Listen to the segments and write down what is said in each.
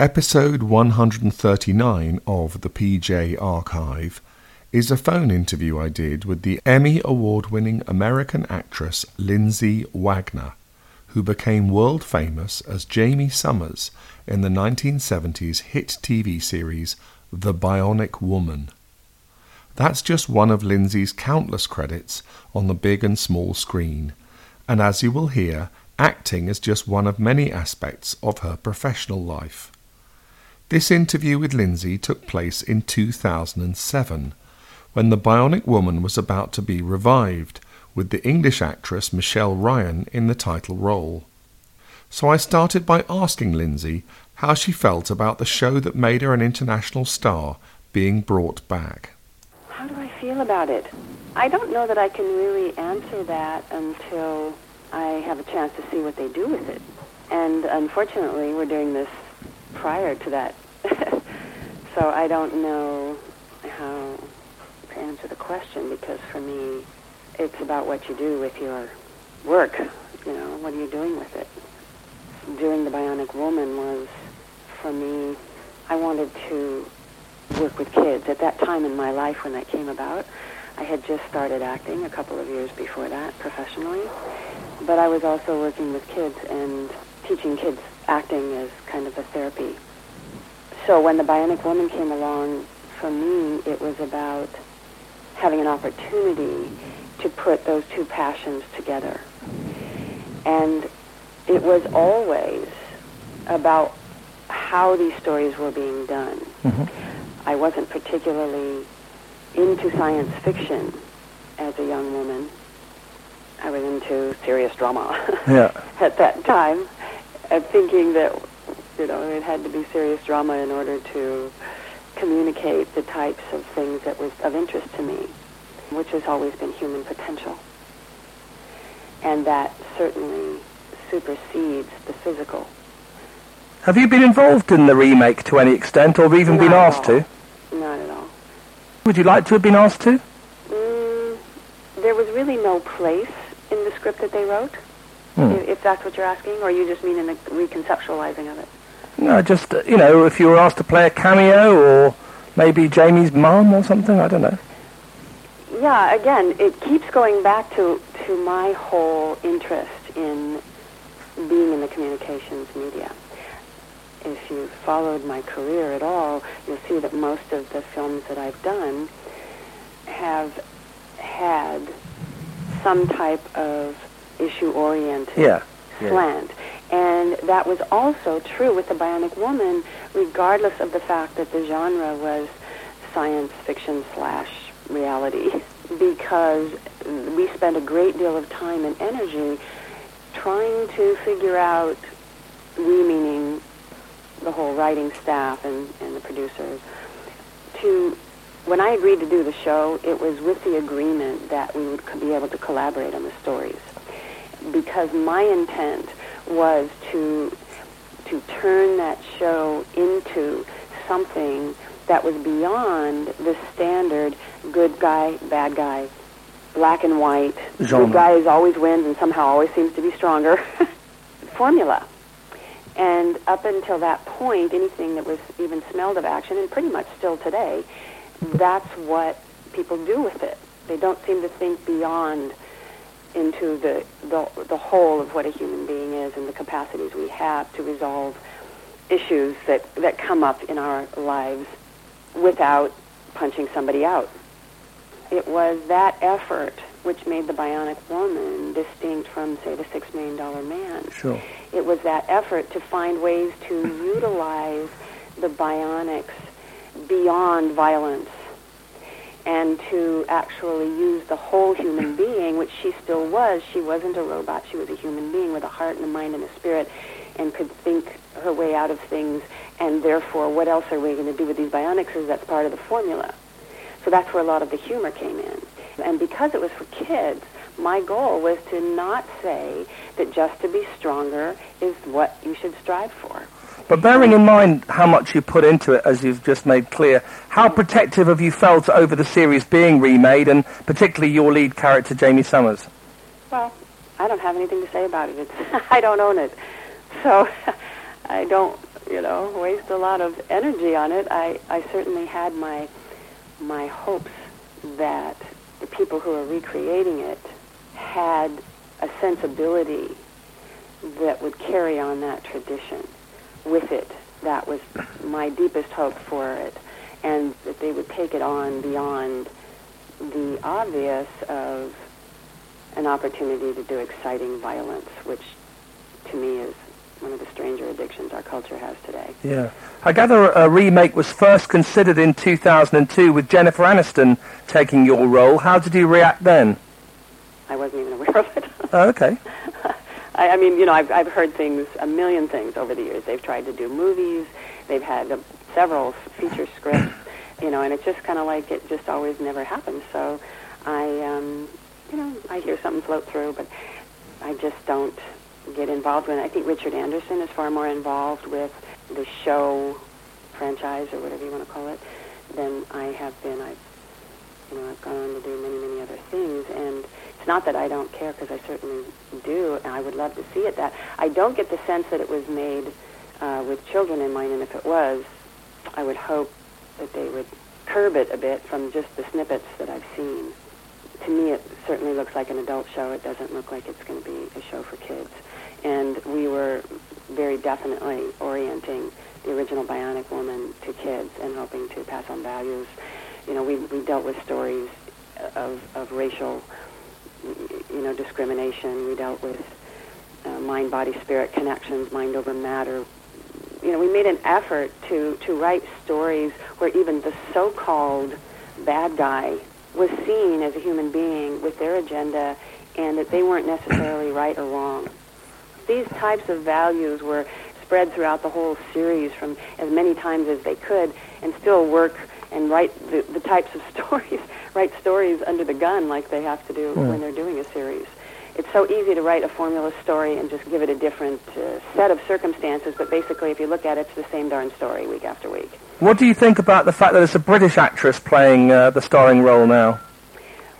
Episode 139 of the PJ Archive is a phone interview I did with the Emmy Award winning American actress Lindsay Wagner, who became world famous as Jaime Sommers in the 1970s hit TV series The Bionic Woman. That's just one of Lindsay's countless credits on the big and small screen, and as you will hear, acting is just one of many aspects of her professional life. This interview with Lindsay took place in 2007 when The Bionic Woman was about to be revived, with the English actress Michelle Ryan in the title role. So I started by asking Lindsay how she felt about the show that made her an international star being brought back. How do I feel about it? I don't know that I can really answer that until I have a chance to see what they do with it. And unfortunately, we're doing this prior to that. so I don't know how to answer the question because for me, it's about what you do with your work. You know, what are you doing with it? Doing the Bionic Woman was, for me, I wanted to work with kids. At that time in my life when that came about, I had just started acting a couple of years before that professionally, but I was also working with kids and teaching kids acting as kind of a therapy. So when the Bionic Woman came along, for me, it was about having an opportunity to put those two passions together. And it was always about how these stories were being done. Mm-hmm. I wasn't particularly into science fiction as a young woman. I was into serious drama yeah. at that time, and thinking that you know it had to be serious drama in order to communicate the types of things that was of interest to me, which has always been human potential. And that certainly supersedes the physical. Have you been involved in the remake to any extent, or even Not been asked to? Not at all. Would you like to have been asked to? Mm, there was really no place in the script that they wrote, Hmm. if that's what you're asking, or you just mean in the reconceptualizing of it. No, just, uh, you know, if you were asked to play a cameo, or maybe Jaime's mum or something, I don't know. Yeah, again, it keeps going back to, to my whole interest in being in the communications media. If you followed my career at all, you'll see that most of the films that I've done have had some type of issue-oriented Yeah. yeah. slant. And that was also true with The Bionic Woman, regardless of the fact that the genre was science fiction slash reality, because we spent a great deal of time and energy trying to figure out, we meaning the whole writing staff and, and the producers, to when I agreed to do the show, it was with the agreement that we would be able to collaborate on the stories because my intent was to to turn that show into something that was beyond the standard good guy, bad guy, black and white, Genre. good guy is always wins and somehow always seems to be stronger formula. And up until that point, anything that was even smelled of action, and pretty much still today, that's what people do with it. They don't seem to think beyond into the, the the whole of what a human being is and the capacities we have to resolve issues that, that come up in our lives without punching somebody out. It was that effort which made the bionic woman distinct from, say, the six million dollar man. Sure. It was that effort to find ways to utilize the bionics beyond violence and to actually use the whole human being, which she still was. She wasn't a robot. She was a human being with a heart and a mind and a spirit and could think her way out of things. And therefore, what else are we going to do with these bionics is that's part of the formula. So that's where a lot of the humor came in. And because it was for kids, my goal was to not say that just to be stronger is what you should strive for. But bearing in mind how much you put into it, as you've just made clear, how protective have you felt over the series being remade, and particularly your lead character, Jaime Sommers? Well, I don't have anything to say about it. It's, I don't own it. So I don't you know, waste a lot of energy on it. I, I certainly had my my hopes that the people who are recreating it had a sensibility that would carry on that tradition with it. That was my deepest hope for it, and that they would take it on beyond the obvious of an opportunity to do exciting violence, which to me is one of the stranger addictions our culture has today. Yeah. I gather a remake was first considered in 2002 with Jennifer Aniston taking your role. How did you react then? I wasn't even aware of it. Oh, okay. I, I mean, you know, I've, I've heard things, a million things over the years. They've tried to do movies. They've had uh, several feature scripts, you know, and it's just kind of like it just always never happens. So I, um, you know, I hear something float through, but I just don't get involved with it. I think Richard Anderson is far more involved with the show franchise or whatever you want to call it than I have been. I've, you know, I've gone on to do many, many other things, and it's not that I don't care because I certainly do, and I would love to see it. That I don't get the sense that it was made uh, with children in mind, and if it was, I would hope that they would curb it a bit from just the snippets that I've seen. To me, it certainly looks like an adult show. It doesn't look like it's going to be a show for kids. And we were very definitely orienting the original Bionic Woman to kids and hoping to pass on values. You know, we, we dealt with stories of, of racial, you know, discrimination. We dealt with uh, mind, body, spirit connections, mind over matter. You know, we made an effort to, to write stories where even the so-called bad guy was seen as a human being with their agenda and that they weren't necessarily right or wrong. These types of values were spread throughout the whole series from as many times as they could and still work and write the, the types of stories, write stories under the gun like they have to do Yeah. when they're doing a series. It's so easy to write a formula story and just give it a different uh, set of circumstances, but basically if you look at it, it's the same darn story week after week. What do you think about the fact that it's a British actress playing uh, the starring role now?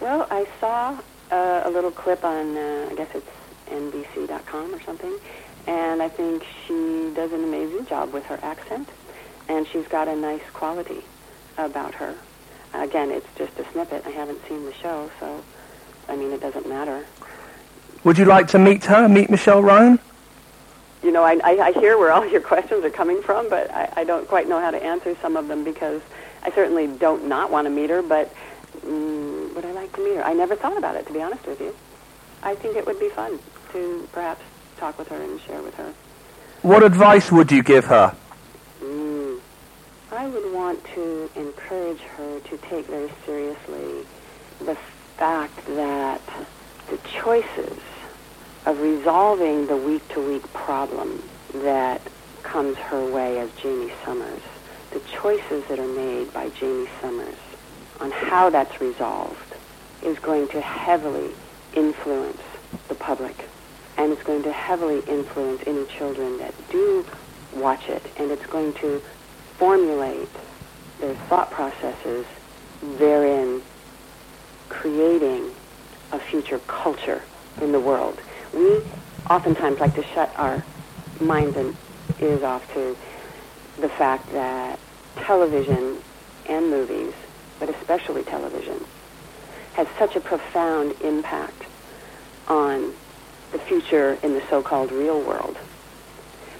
Well, I saw uh, a little clip on, uh, I guess it's NBC.com or something, and I think she does an amazing job with her accent, and she's got a nice quality about her. Again, it's just a snippet. I haven't seen the show, so I mean, it doesn't matter. Would you like to meet her, meet Michelle Ryan? You know, I, I, I hear where all your questions are coming from, but I, I don't quite know how to answer some of them because I certainly don't not want to meet her, but mm, would I like to meet her? I never thought about it, to be honest with you. I think it would be fun to perhaps talk with her and share with her. What advice would you give her? I would want to encourage her to take very seriously the fact that the choices of resolving the week-to-week problem that comes her way as Jaime Sommers, the choices that are made by Jaime Sommers on how that's resolved is going to heavily influence the public. And it's going to heavily influence any children that do watch it. And it's going to formulate their thought processes therein creating a future culture in the world. We oftentimes like to shut our minds and ears off to the fact that television and movies, but especially television, has such a profound impact on the future in the so-called real world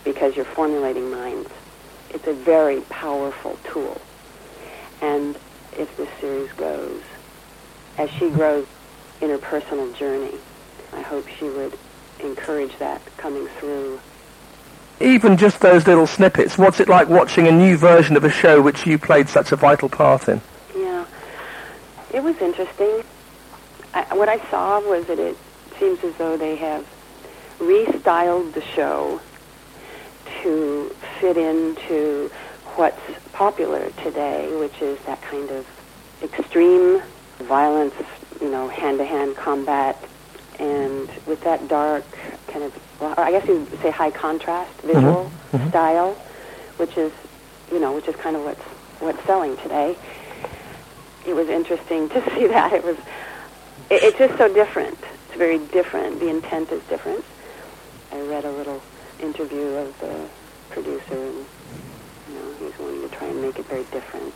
because you're formulating minds. It's a very powerful tool. And if this series goes, as she grows in her personal journey, I hope she would encourage that coming through. Even just those little snippets, what's it like watching a new version of a show which you played such a vital part in? Yeah, it was interesting. I, what I saw was that it seems as though they have restyled the show to fit into what's popular today, which is that kind of extreme violence, you know, hand-to-hand combat, and with that dark kind of, well, I guess you would say high contrast mm-hmm. visual mm-hmm. style, which is, you know, which is kind of what's what's selling today. It was interesting to see that. It was, it, it's just so different. It's very different. The intent is different. I read a little interview of the producer, and you know, he's wanting to try and make it very different,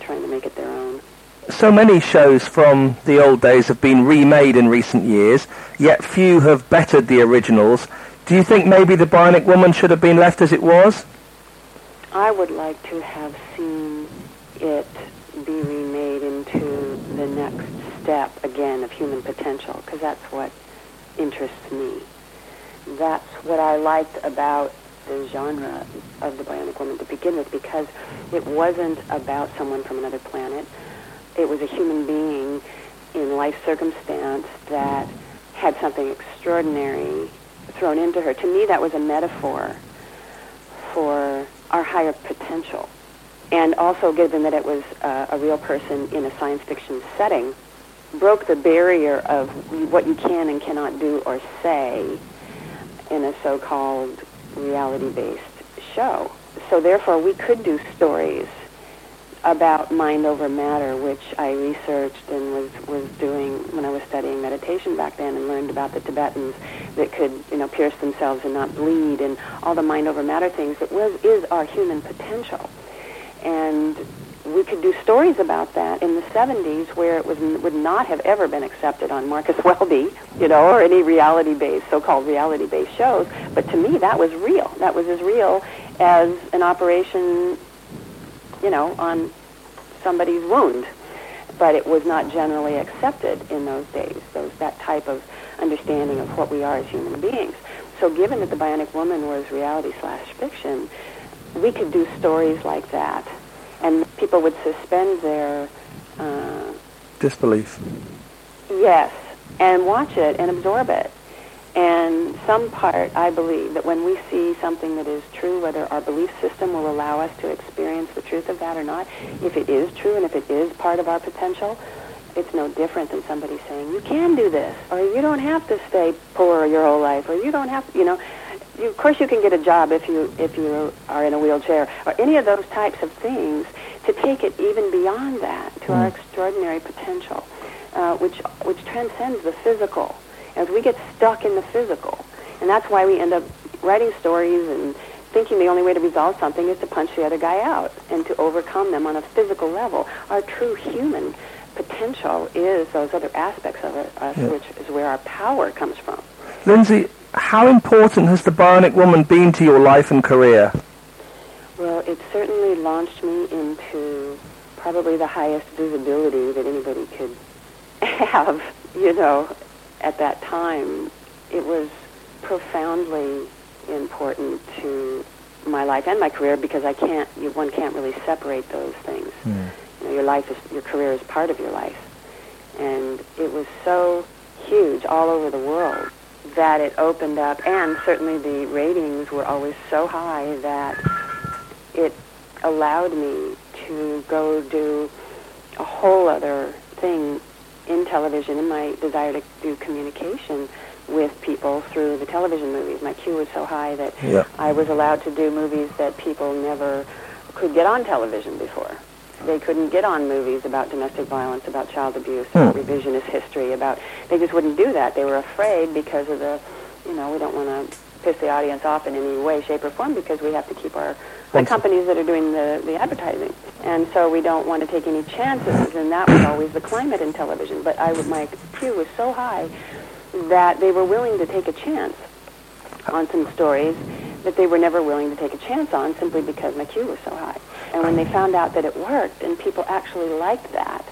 trying to make it their own. So many shows from the old days have been remade in recent years, yet few have bettered the originals. Do you think maybe The Bionic Woman should have been left as it was? I would like to have seen it be remade into the next step again of human potential because that's what interests me. That's what I liked about the genre of the Bionic Woman to begin with because it wasn't about someone from another planet. It was a human being in life circumstance that had something extraordinary thrown into her. To me, that was a metaphor for our higher potential. And also, given that it was uh, a real person in a science fiction setting, broke the barrier of what you can and cannot do or say in a so-called reality-based show. So therefore, we could do stories about mind over matter, which I researched and was, was doing when I was studying meditation back then and learned about the Tibetans that could, you know, pierce themselves and not bleed and all the mind over matter things. It was, is our human potential. And we could do stories about that in the 70s where it was, would not have ever been accepted on Marcus Welby, you know, or any reality-based, so-called reality-based shows. But to me, that was real. That was as real as an operation, you know, on somebody's wound. But it was not generally accepted in those days, those, that type of understanding of what we are as human beings. So given that The Bionic Woman was reality slash fiction, we could do stories like that and people would suspend their uh, disbelief. Yes, and watch it and absorb it. And some part, I believe, that when we see something that is true, whether our belief system will allow us to experience the truth of that or not, if it is true and if it is part of our potential, it's no different than somebody saying, you can do this, or you don't have to stay poor your whole life, or you don't have to, you know, you, of course you can get a job if you if you are in a wheelchair or any of those types of things to take it even beyond that to mm. our extraordinary potential uh, which which transcends the physical as we get stuck in the physical and that's why we end up writing stories and thinking the only way to resolve something is to punch the other guy out and to overcome them on a physical level our true human potential is those other aspects of it, us, yeah. which is where our power comes from Lindsay, how important has the Bionic Woman been to your life and career? Well, it certainly launched me into probably the highest visibility that anybody could have, you know, at that time. It was profoundly important to my life and my career because I can't, you, one can't really separate those things. Mm. You know, your life is, your career is part of your life. And it was so huge all over the world that it opened up, and certainly the ratings were always so high that it allowed me to go do a whole other thing in television in my desire to do communication with people through the television movies. My Q was so high that yeah. I was allowed to do movies that people never could get on television before. They couldn't get on movies about domestic violence, about child abuse, hmm. about revisionist history, about they just wouldn't do that. They were afraid because of the, you know, we don't want to piss the audience off in any way, shape, or form because we have to keep our the companies that are doing the, the advertising. And so we don't want to take any chances, and that was always the climate in television. But I my Q was so high that they were willing to take a chance on some stories that they were never willing to take a chance on simply because my Q was so high. And when they found out that it worked and people actually liked that,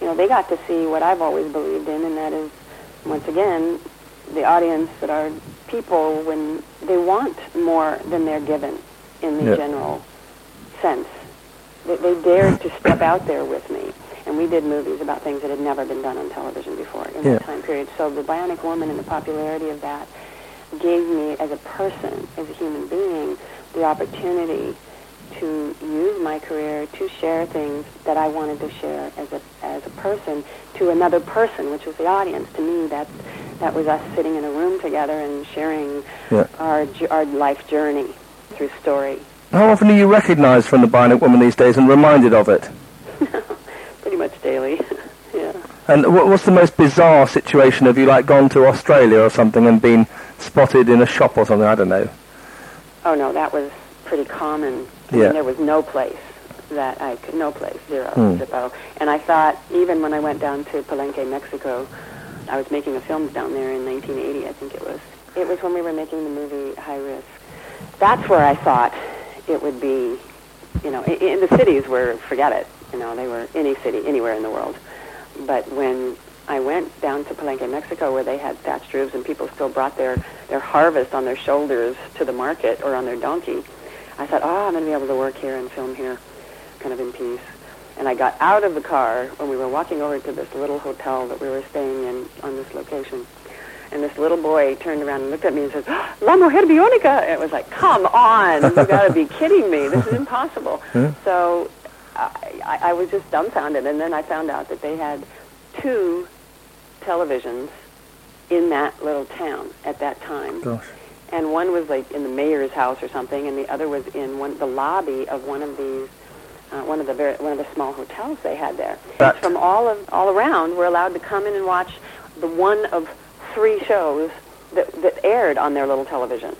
you know, they got to see what I've always believed in, and that is, once again, the audience that are people when they want more than they're given in the general sense. They, they dared to step out there with me. And we did movies about things that had never been done on television before in yeah. that time period. So the Bionic Woman and the popularity of that gave me, as a person, as a human being, the opportunity to use my career to share things that I wanted to share as a as a person to another person, which was the audience. To me, that that was us sitting in a room together and sharing yeah. our our life journey through story. How often are you recognized from the Bionic Woman these days and reminded of it? Pretty much daily. yeah. And what's the most bizarre situation? Have you like gone to Australia or something and been spotted in a shop or something? I don't know. Oh no, that was pretty common. Yeah. There was no place that I could, no place, zero, Hmm. zippo. And I thought, even when I went down to Palenque, Mexico, I was making a film down there in 1980, I think it was. It was when we were making the movie High Risk. That's where I thought it would be, you know, in, in the cities where, forget it, you know, they were any city, anywhere in the world. But when I went down to Palenque, Mexico, where they had thatched roofs and people still brought their, their harvest on their shoulders to the market or on their donkey, I thought, oh, ah, I'm going to be able to work here and film here kind of in peace. And I got out of the car when we were walking over to this little hotel that we were staying in on this location. And this little boy turned around and looked at me and said, ah, La Mujer Bionica! And it was like, come on, you got to be kidding me. This is impossible. So I, I I was just dumbfounded. And then I found out that they had two televisions in that little town at that time Gosh. And one was like in the mayor's house or something, and the other was in one the lobby of one of these. Uh, one of the very one of the small hotels they had there. That- From all of all around, were allowed to come in and watch the one of three shows that that aired on their little television,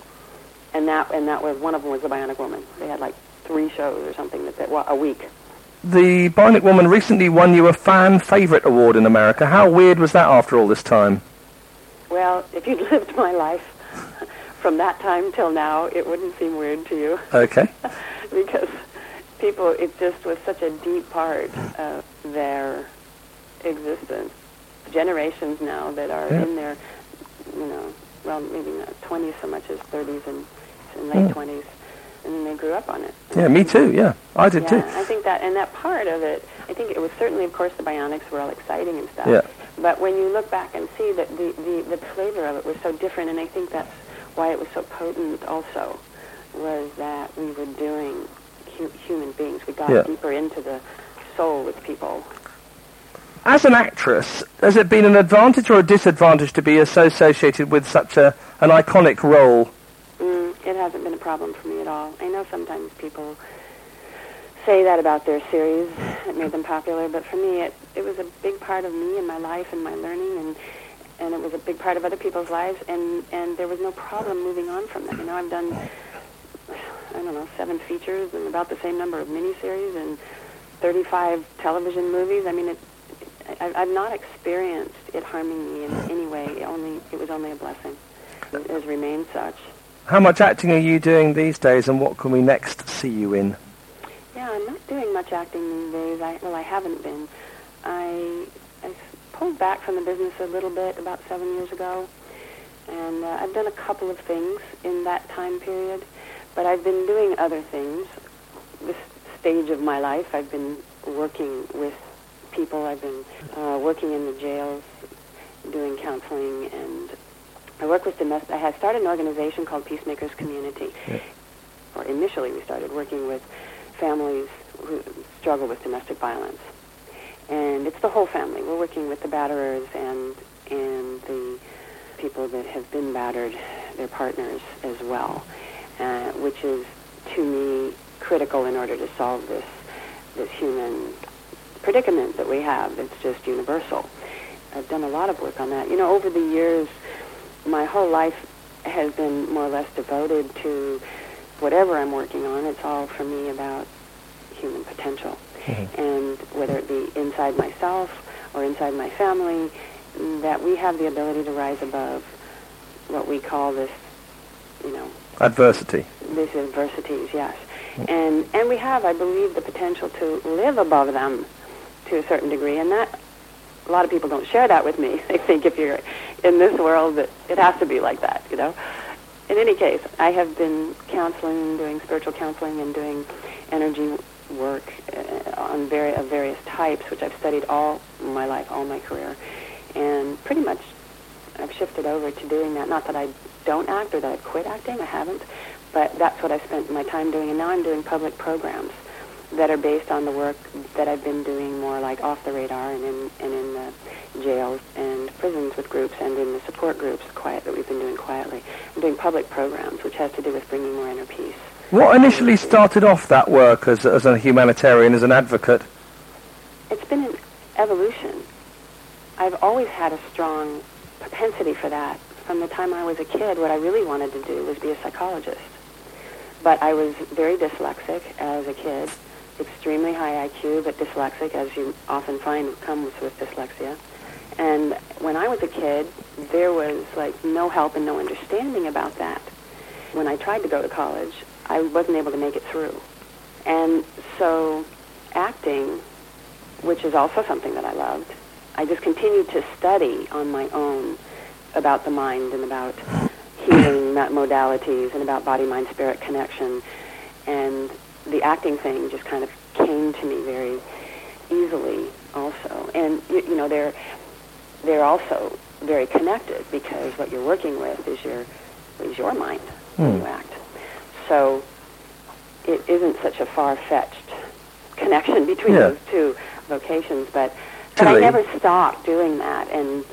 and that and that was one of them was the Bionic Woman. They had like three shows or something that, that well, a week. The Bionic Woman recently won you a fan favorite award in America. How weird was that after all this time? Well, if you'd lived my life from that time till now, it wouldn't seem weird to you. Okay. because people, it just was such a deep part of their existence. Generations now that are Yeah. in their, you know, well, maybe not 20s so much as 30s and, and late Yeah. 20s, and they grew up on it. Yeah, me too. Yeah, I did yeah, too. I think that, and that part of it, I think it was certainly, of course, the bionics were all exciting and stuff. Yeah. But when you look back and see that the, the, the flavor of it was so different, and I think that's why it was so potent also, was that we were doing hu- human beings. We got Yeah. deeper into the soul with people. As an actress, has it been an advantage or a disadvantage to be associated with such a an iconic role? Mm, it hasn't been a problem for me at all. I know sometimes people say that about their series that made them popular, but for me, it it was a big part of me and my life and my learning, and and it was a big part of other people's lives, and and there was no problem moving on from that. You know, I've done I don't know seven features and about the same number of miniseries and 35 television movies. I mean, it. I, I've not experienced it harming me in any way. Only it was only a blessing. It has remained such. How much acting are you doing these days, and what can we next see you in? Yeah, I'm not doing much acting these days. I, well, I haven't been. I pulled back from the business a little bit about seven years ago, and uh, I've done a couple of things in that time period, but I've been doing other things. This stage of my life, I've been working with people. I've been uh, working in the jails, doing counseling, and I work with domestic. I had started an organization called Peacemakers Community. Yeah. Or initially, we started working with families who struggle with domestic violence, and it's the whole family. We're working with the batterers and and the people that have been battered, their partners as well, uh, which is to me critical in order to solve this this human predicament that we have. It's just universal. I've done a lot of work on that. You know, over the years, my whole life has been more or less devoted to whatever I'm working on. It's all for me about human potential. Mm-hmm. And whether it be inside myself or inside my family, that we have the ability to rise above what we call this, you know, Adversity. these adversities, yes. Mm. And and we have, I believe, the potential to live above them to a certain degree, and that a lot of people don't share that with me. They think if you're in this world that it has to be like that, you know. In any case, I have been counseling, doing spiritual counseling, and doing energy work uh, on vari- of various types, which I've studied all my life, all my career, and pretty much I've shifted over to doing that. Not that I don't act or that I've quit acting. I haven't, but that's what I spent my time doing. And now I'm doing public programs that are based on the work that I've been doing more like off the radar and in and in the jails and prisons with groups and in the support groups quiet that we've been doing quietly. I'm doing public programs, which has to do with bringing more inner peace. What initially started off that work as, as a humanitarian, as an advocate? It's been an evolution. I've always had a strong propensity for that. From the time I was a kid, what I really wanted to do was be a psychologist. But I was very dyslexic as a kid, extremely high IQ, but dyslexic, as you often find comes with dyslexia. And when I was a kid, there was like no help and no understanding about that. When I tried to go to college, I wasn't able to make it through. And so acting, which is also something that I loved, I just continued to study on my own about the mind and about healing modalities and about body-mind-spirit connection. And the acting thing just kind of came to me very easily also. And, you, you know, they're, they're also very connected because what you're working with is your, is your mind when you hmm. act. So it isn't such a far-fetched connection between yeah. those two vocations, but but I never stopped doing that and,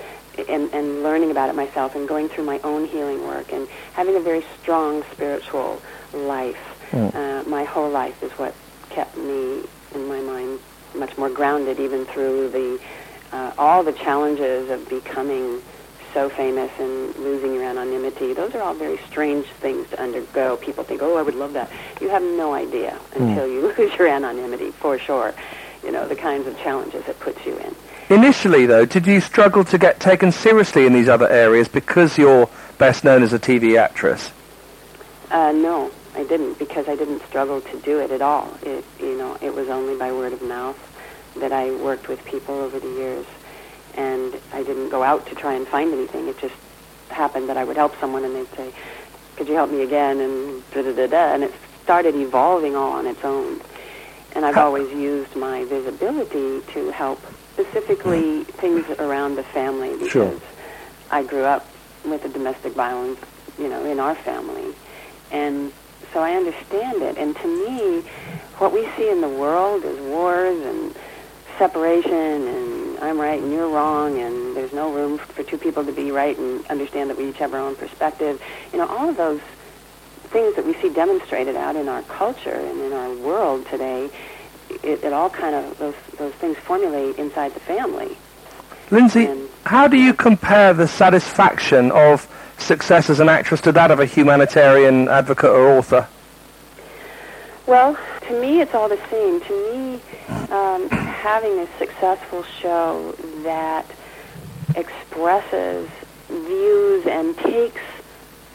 and and learning about it myself and going through my own healing work and having a very strong spiritual life. Mm. Uh, my whole life is what kept me in my mind much more grounded, even through the uh, all the challenges of becoming so famous and losing your anonymity. Those are all very strange things to undergo. People think, oh, I would love that. You have no idea hmm. until mm. you lose your anonymity, for sure. You know, the kinds of challenges it puts you in. Initially, though, did you struggle to get taken seriously in these other areas because you're best known as a TV actress? Uh, no, I didn't, because I didn't struggle to do it at all. It, you know, it was only by word of mouth that I worked with people over the years and I didn't go out to try and find anything. It just happened that I would help someone, and they'd say, "Could you help me again?" and da da da da, and it started evolving all on its own. And I've always used my visibility to help specifically things around the family because sure. I grew up with the domestic violence, you know, in our family, and so I understand it. And to me, what we see in the world is wars and separation and I'm right and you're wrong and there's no room for two people to be right and understand that we each have our own perspective. You know, all of those things that we see demonstrated out in our culture and in our world today, it, it all kind of, those, those things formulate inside the family. Lindsay, and, how do you compare the satisfaction of success as an actress to that of a humanitarian advocate or author? Well, to me, it's all the same. To me, um, having a successful show that expresses views and takes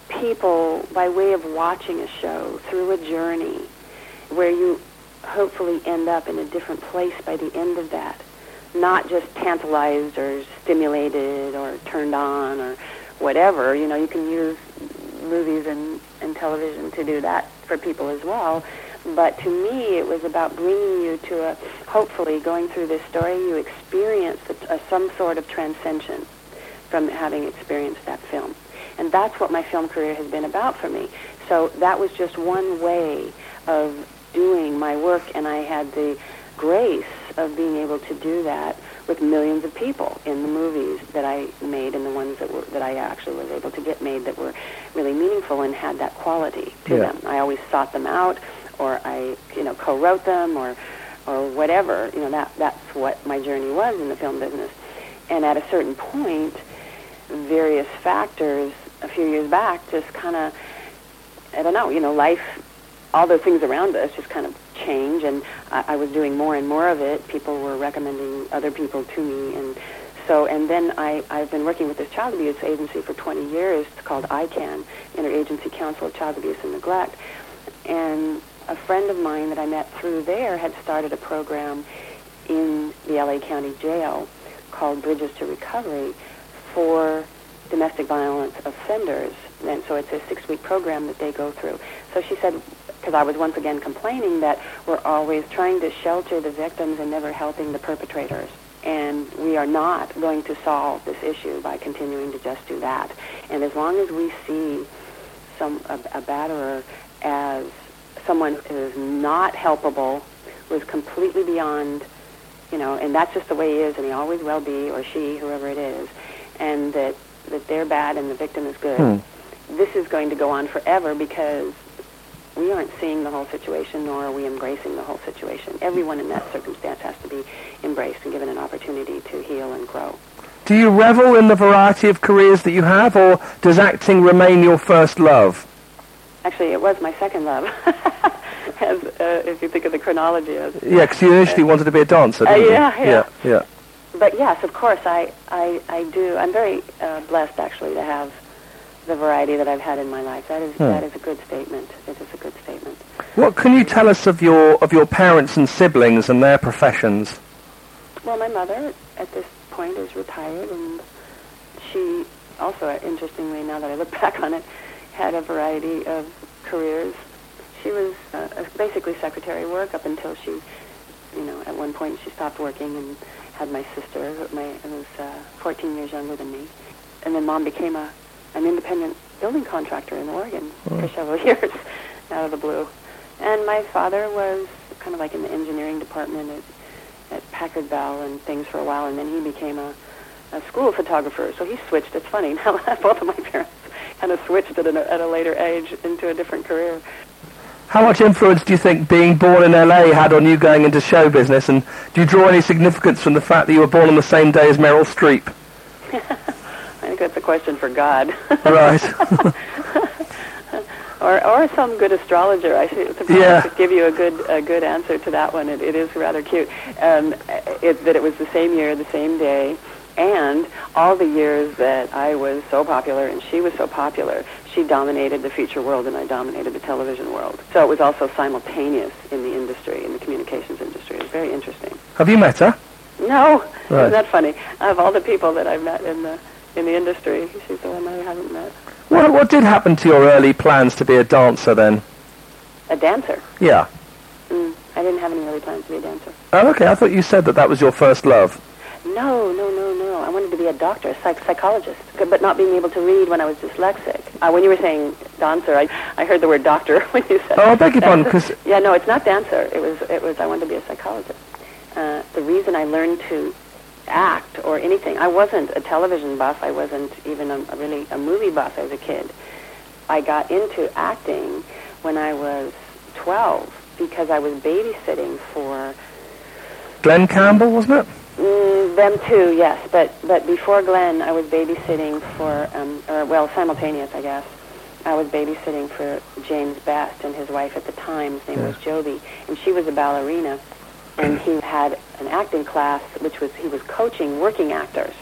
people by way of watching a show through a journey where you hopefully end up in a different place by the end of that. Not just tantalized or stimulated or turned on or whatever. You know, you can use movies and, and television to do that for people as well. But to me, it was about bringing you to a, hopefully, going through this story, you experience a, a, some sort of transcension from having experienced that film. And that's what my film career has been about for me. So that was just one way of doing my work, and I had the grace of being able to do that with millions of people in the movies that I made and the ones that were that I actually was able to get made that were really meaningful and had that quality to yeah. them. I always sought them out or I, you know, co-wrote them or, or whatever. You know, that that's what my journey was in the film business. And at a certain point, various factors a few years back just kind of, I don't know, you know, life, all the things around us just kind of change, and I, I was doing more and more of it. People were recommending other people to me, and so, and then I, I've been working with this child abuse agency for 20 years. It's called ICAN, Interagency Council of Child Abuse and Neglect. And a friend of mine that I met through there had started a program in the LA County Jail called Bridges to Recovery for domestic violence offenders. And so it's a six-week program that they go through. So she said, because I was once again complaining that we're always trying to shelter the victims and never helping the perpetrators. And we are not going to solve this issue by continuing to just do that. And as long as we see some a, a batterer as someone who is not helpable, was completely beyond, you know, and that's just the way he is, and he always will be, or she, whoever it is, and that that they're bad and the victim is good. Hmm. This is going to go on forever because we aren't seeing the whole situation, nor are we embracing the whole situation. Everyone in that circumstance has to be embraced and given an opportunity to heal and grow. Do you revel in the variety of careers that you have, or does acting remain your first love? Actually, it was my second love. as uh, if you think of the chronology as Yeah, because you initially wanted to be a dancer, Uh, yeah, yeah. yeah, yeah. but yes, of course, I, I, I do. I'm very uh, blessed, actually, to have the variety that I've had in my life. That is Hmm. that is a good statement. It is a good statement. What can you tell us of your of your parents and siblings and their professions? Well, my mother at this point is retired, and she also, interestingly, now that I look back on it, had a variety of careers. She was uh, basically secretary work up until she, you know, at one point she stopped working and had my sister, who my who was uh, 14 years younger than me, and then mom became a an independent building contractor in Oregon for several years, out of the blue. And my father was kind of like in the engineering department at, at Packard Bell and things for a while, and then he became a, a school photographer. So he switched. It's funny now. Both of my parents kind of switched at a, at a later age into a different career. How much influence do you think being born in LA had on you going into show business? And do you draw any significance from the fact that you were born on the same day as Meryl Streep? I think that's a question for God. Right. or or some good astrologer. I should to Yeah. to give you a good a good answer to that one. It, it is rather cute. Um, it, that it was the same year, the same day, and all the years that I was so popular and she was so popular, she dominated the feature world and I dominated the television world. So it was also simultaneous in the industry, in the communications industry. It was very interesting. Have you met her? No, Right. isn't that funny? Of all the people that I've met in the in the industry, she's the one I haven't met. What, what did happen to your early plans to be a dancer then? A dancer. Yeah. Mm, I didn't have any early plans to be a dancer. Oh, okay. I thought you said that that was your first love. No, no, no, no. I wanted to be a doctor, a psych- psychologist, but not being able to read when I was dyslexic. Uh, when you were saying dancer, I, I heard the word doctor when you said. Oh, I beg your pardon, 'cause- yeah, no, it's not dancer. It was, it was. I wanted to be a psychologist. Uh, the reason I learned to act or anything, I wasn't a television buff. I wasn't even a, a really a movie buff as a kid. I got into acting when I was 12 because I was babysitting for Glen Campbell, wasn't it? Mm, them too, yes. But but before Glen, I was babysitting for, um, or well, simultaneous, I guess. I was babysitting for James Best and his wife at the time. His name was Jobee, and she was a ballerina. And he had an acting class, which was he was coaching working actors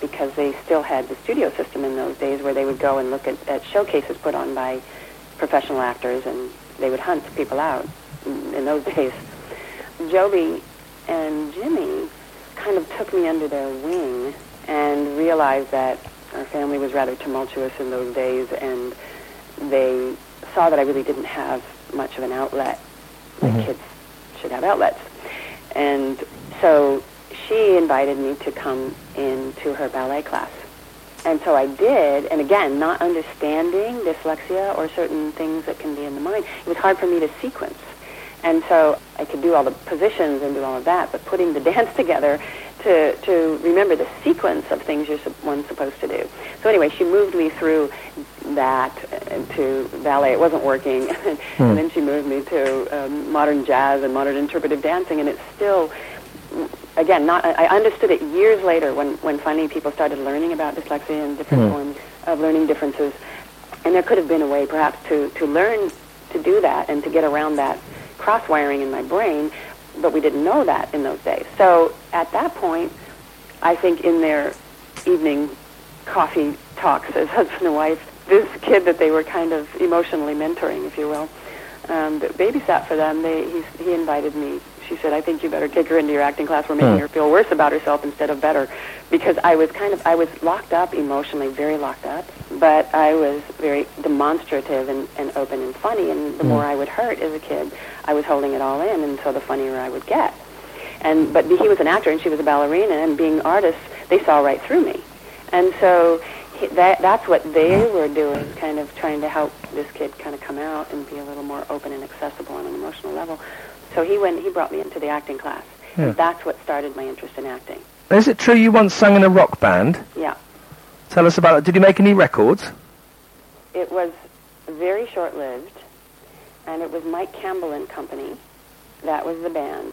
because they still had the studio system in those days where they would go and look at, at showcases put on by professional actors and they would hunt people out in, in those days. Jobee and Jimmy kind of took me under their wing and realized that our family was rather tumultuous in those days and they saw that I really didn't have much of an outlet. My mm-hmm. kids should have outlets. And so she invited me to come into her ballet class. And so I did, and again, not understanding dyslexia or certain things that can be in the mind, it was hard for me to sequence. And so I could do all the positions and do all of that, but putting the dance together to, to remember the sequence of things you're one's supposed to do. So anyway, she moved me through that uh, to ballet. It wasn't working. and then she moved me to um, modern jazz and modern interpretive dancing, and it's still again, not I understood it years later when when finally people started learning about dyslexia and different forms of learning differences, and there could have been a way perhaps to to learn to do that and to get around that cross wiring in my brain, but we didn't know that in those days. So at that point, I think in their evening coffee talks as husband and wife, this kid that they were kind of emotionally mentoring, if you will, um, that babysat for them, they, he, he invited me. She said, I think you better take her into your acting class. We're making her feel worse about herself instead of better. Because I was kind of, I was locked up emotionally, very locked up. But I was very demonstrative and, and open and funny. And the more I would hurt as a kid, I was holding it all in. And so the funnier I would get. And, but he was an actor and she was a ballerina. And being artists, they saw right through me. And so he- that that's what they were doing, kind of trying to help this kid kind of come out and be a little more open and accessible on an emotional level. So he went, he brought me into the acting class. Yeah. That's what started my interest in acting. Is it true you once sang in a rock band? Yeah. Tell us about it. Did you make any records? It was very short-lived, and it was Mike Campbell and Company. That was the band.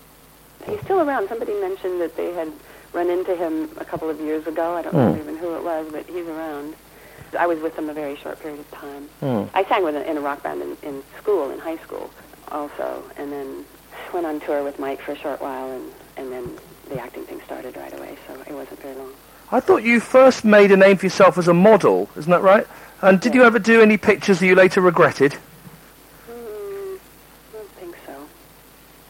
He's still around. Somebody mentioned that they had run into him a couple of years ago. I don't know Hmm. even who it was, but he's around. I was with them a very short period of time. Hmm. I sang with a, in a rock band in, in school, in high school. also, and then went on tour with Mike for a short while, and and then the acting thing started right away. So it wasn't very long. I thought you first made a name for yourself as a model, isn't that right? And did Yeah. you ever do any pictures that you later regretted? Mm, I don't think so.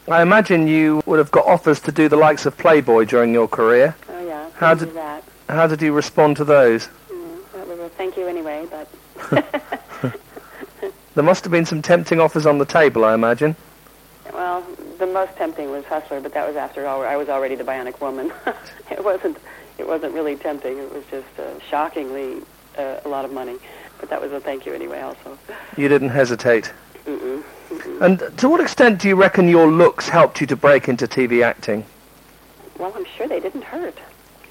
I imagine you would have got offers to do the likes of Playboy during your career. Oh yeah, How did- that? How did you respond to those? Mm, that was a thank you anyway, but There must have been some tempting offers on the table, I imagine. well, the most tempting was Hustler, but that was after all. I was already the Bionic Woman. it wasn't. It wasn't really tempting. It was just uh, shockingly uh, a lot of money. But that was a thank you anyway, also. You didn't hesitate. Mm-mm. And to what extent do you reckon your looks helped you to break into TV acting? Well, I'm sure they didn't hurt,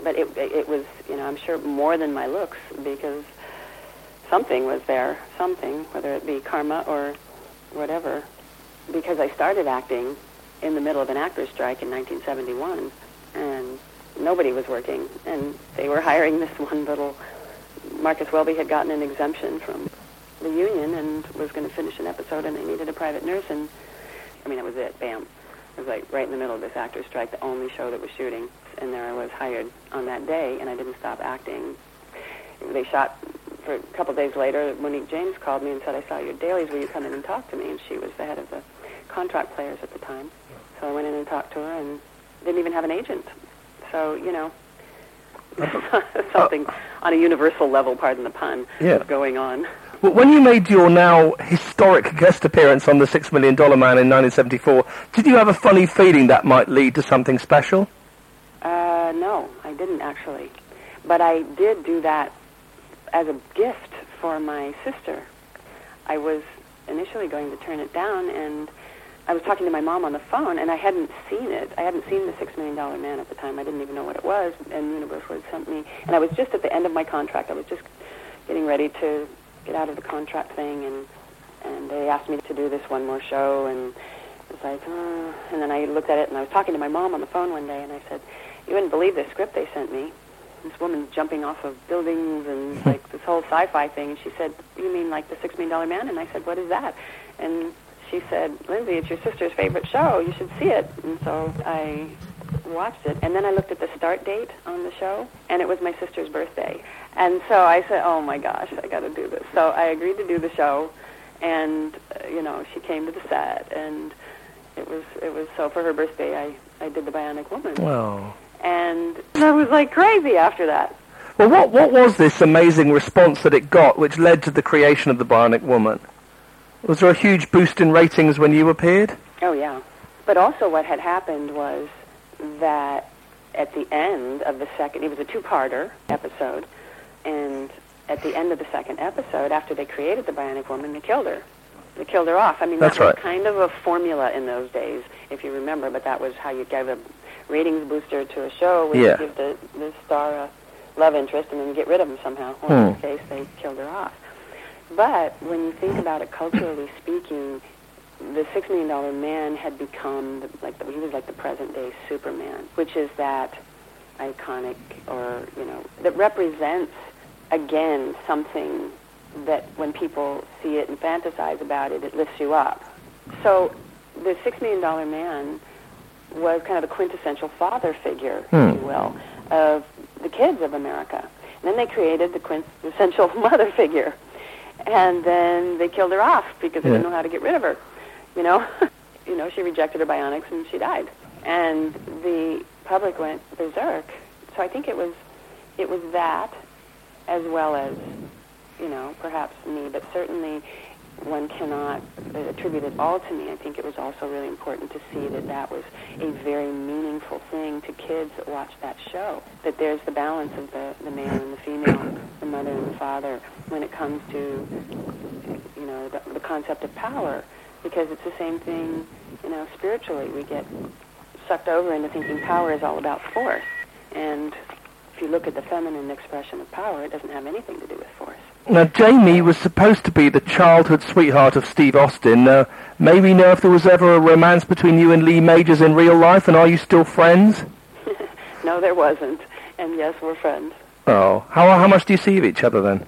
but it it was you know I'm sure more than my looks because something was there, something whether it be karma or whatever. Because I started acting in the middle of an actors strike in 1971, and nobody was working, and they were hiring this one little. Marcus Welby had gotten an exemption from the union and was going to finish an episode, and they needed a private nurse, and I mean that was it. Bam. It was like right in the middle of this actor's strike, the only show that was shooting, and there I was hired on that day, and I didn't stop acting. They shot for a couple days later. Monique James called me and said, "I saw your dailies. Will you come in and talk to me?" And she was the head of the contract players at the time, so I went in and talked to her, and didn't even have an agent. So you know, something oh. on a universal level, pardon the pun, Yeah. was going on. When you made your now historic guest appearance on The Six Million Dollar Man in 1974, did you have a funny feeling that might lead to something special? Uh, no, I didn't actually. But I did do that as a gift for my sister. I was initially going to turn it down, and I was talking to my mom on the phone, and I hadn't seen it. I hadn't seen the Six Million Dollar Man at the time. I didn't even know what it was, and Universal had sent me. And I was just at the end of my contract. I was just getting ready to get out of the contract thing, and and they asked me to do this one more show, and it was like, uh, and then I looked at it, and I was talking to my mom on the phone one day, and I said, "You wouldn't believe this script they sent me. This woman jumping off of buildings and like this whole sci-fi thing." And she said, "You mean like the Six Million Dollar Man?" And I said, "What is that?" And she said, "Lindsay, it's your sister's favorite show. You should see it." And so I watched it, and then I looked at the start date on the show, and it was my sister's birthday. And so I said, "Oh my gosh, I got to do this." So I agreed to do the show, and uh, you know, she came to the set, and it was it was so for her birthday, I I did the Bionic Woman, Well, and I was like crazy after that. well, what what was this amazing response that it got, which led to the creation of the Bionic Woman? Was there a huge boost in ratings when you appeared? Oh yeah, but also what had happened was that at the end of the second, it was a two-parter episode, and at the end of the second episode, after they created the Bionic Woman, they killed her. They killed her off. I mean, That's that was right. kind of a formula in those days, if you remember. But that was how you gave a ratings booster to a show, where Yeah. you give the the star a love interest and then get rid of him somehow. Well, in this hmm. case, they killed her off. But when you think about it culturally speaking, the Six Million Dollar Man had become the, like the, he was like the present day Superman, which is that iconic or you know that represents again something that when people see it and fantasize about it, it lifts you up. So the Six Million Dollar Man was kind of the quintessential father figure, Hmm. if you will, of the kids of America. And then they created the quintessential mother figure. And then they killed her off because they Yeah. didn't know how to get rid of her. You know, you know, she rejected her bionics and she died. And the public went berserk. So I think it was it was that as well as, you know, perhaps me, but certainly one cannot attribute it all to me. I think it was also really important to see that that was a very meaningful thing to kids that watch that show. That there's the balance of the, the male and the female, the mother and the father, when it comes to, you know, the, the concept of power. Because it's the same thing, you know, spiritually. We get sucked over into thinking power is all about force. And if you look at the feminine expression of power, it doesn't have anything to do with force. Now, Jaime was supposed to be the childhood sweetheart of Steve Austin. Uh, may we know if there was ever a romance between you and Lee Majors in real life, and are you still friends? No, there wasn't. And yes, we're friends. Oh, how how much do you see of each other then?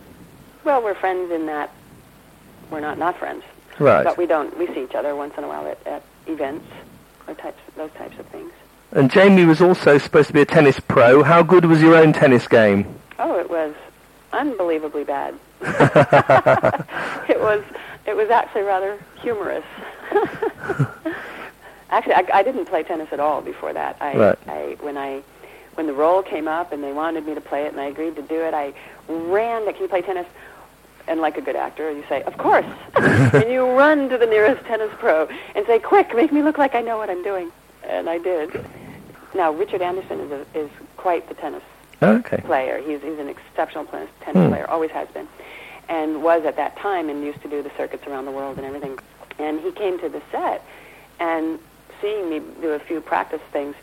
Well, we're friends in that we're not not friends. Right. But we don't. We see each other once in a while at, at events or types those types of things. And Jaime was also supposed to be a tennis pro. How good was your own tennis game? Oh, it was unbelievably bad. it was it was actually rather humorous. actually, I, I didn't play tennis at all before that. I, Right. I when I when the role came up and they wanted me to play it and I agreed to do it, I ran. to Can you play tennis? And like a good actor, you say, "Of course," and you run to the nearest tennis pro and say, "Quick, make me look like I know what I'm doing." And I did. Now, Richard Anderson is a, is quite the tennis Okay. player. He's he's an exceptional pla- tennis Hmm. player, always has been, and was at that time and used to do the circuits around the world and everything. And he came to the set, and seeing me do a few practice things,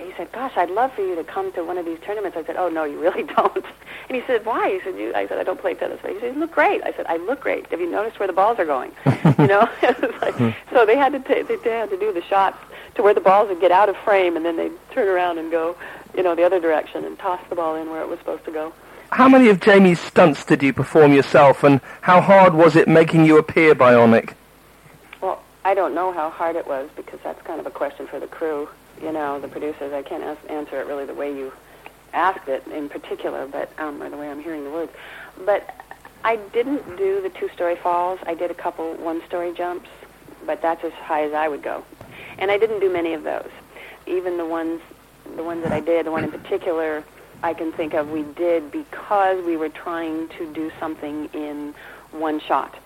he said, "Gosh, I'd love for you to come to one of these tournaments." I said, "Oh no, you really don't." And he said, "Why?" He said, you, "I said I don't play tennis." But He said, "You look great." I said, "I look great. Have you noticed where the balls are going?" you know, like, hmm. so they had to they, they had to do the shots to where the balls would get out of frame, and then they'd turn around and go, you know, the other direction and toss the ball in where it was supposed to go. How many of Jaime's stunts did you perform yourself, and how hard was it making you appear bionic? Well, I don't know how hard it was because that's kind of a question for the crew, you know, the producers. I can't as- answer it really the way you asked it in particular, but um, or the way I'm hearing the words. But I didn't do the two-story falls. I did a couple one-story jumps, but that's as high as I would go. And I didn't do many of those. Even the ones, the ones that I did, the one in particular, I can think of we did because we were trying to do something in one shot.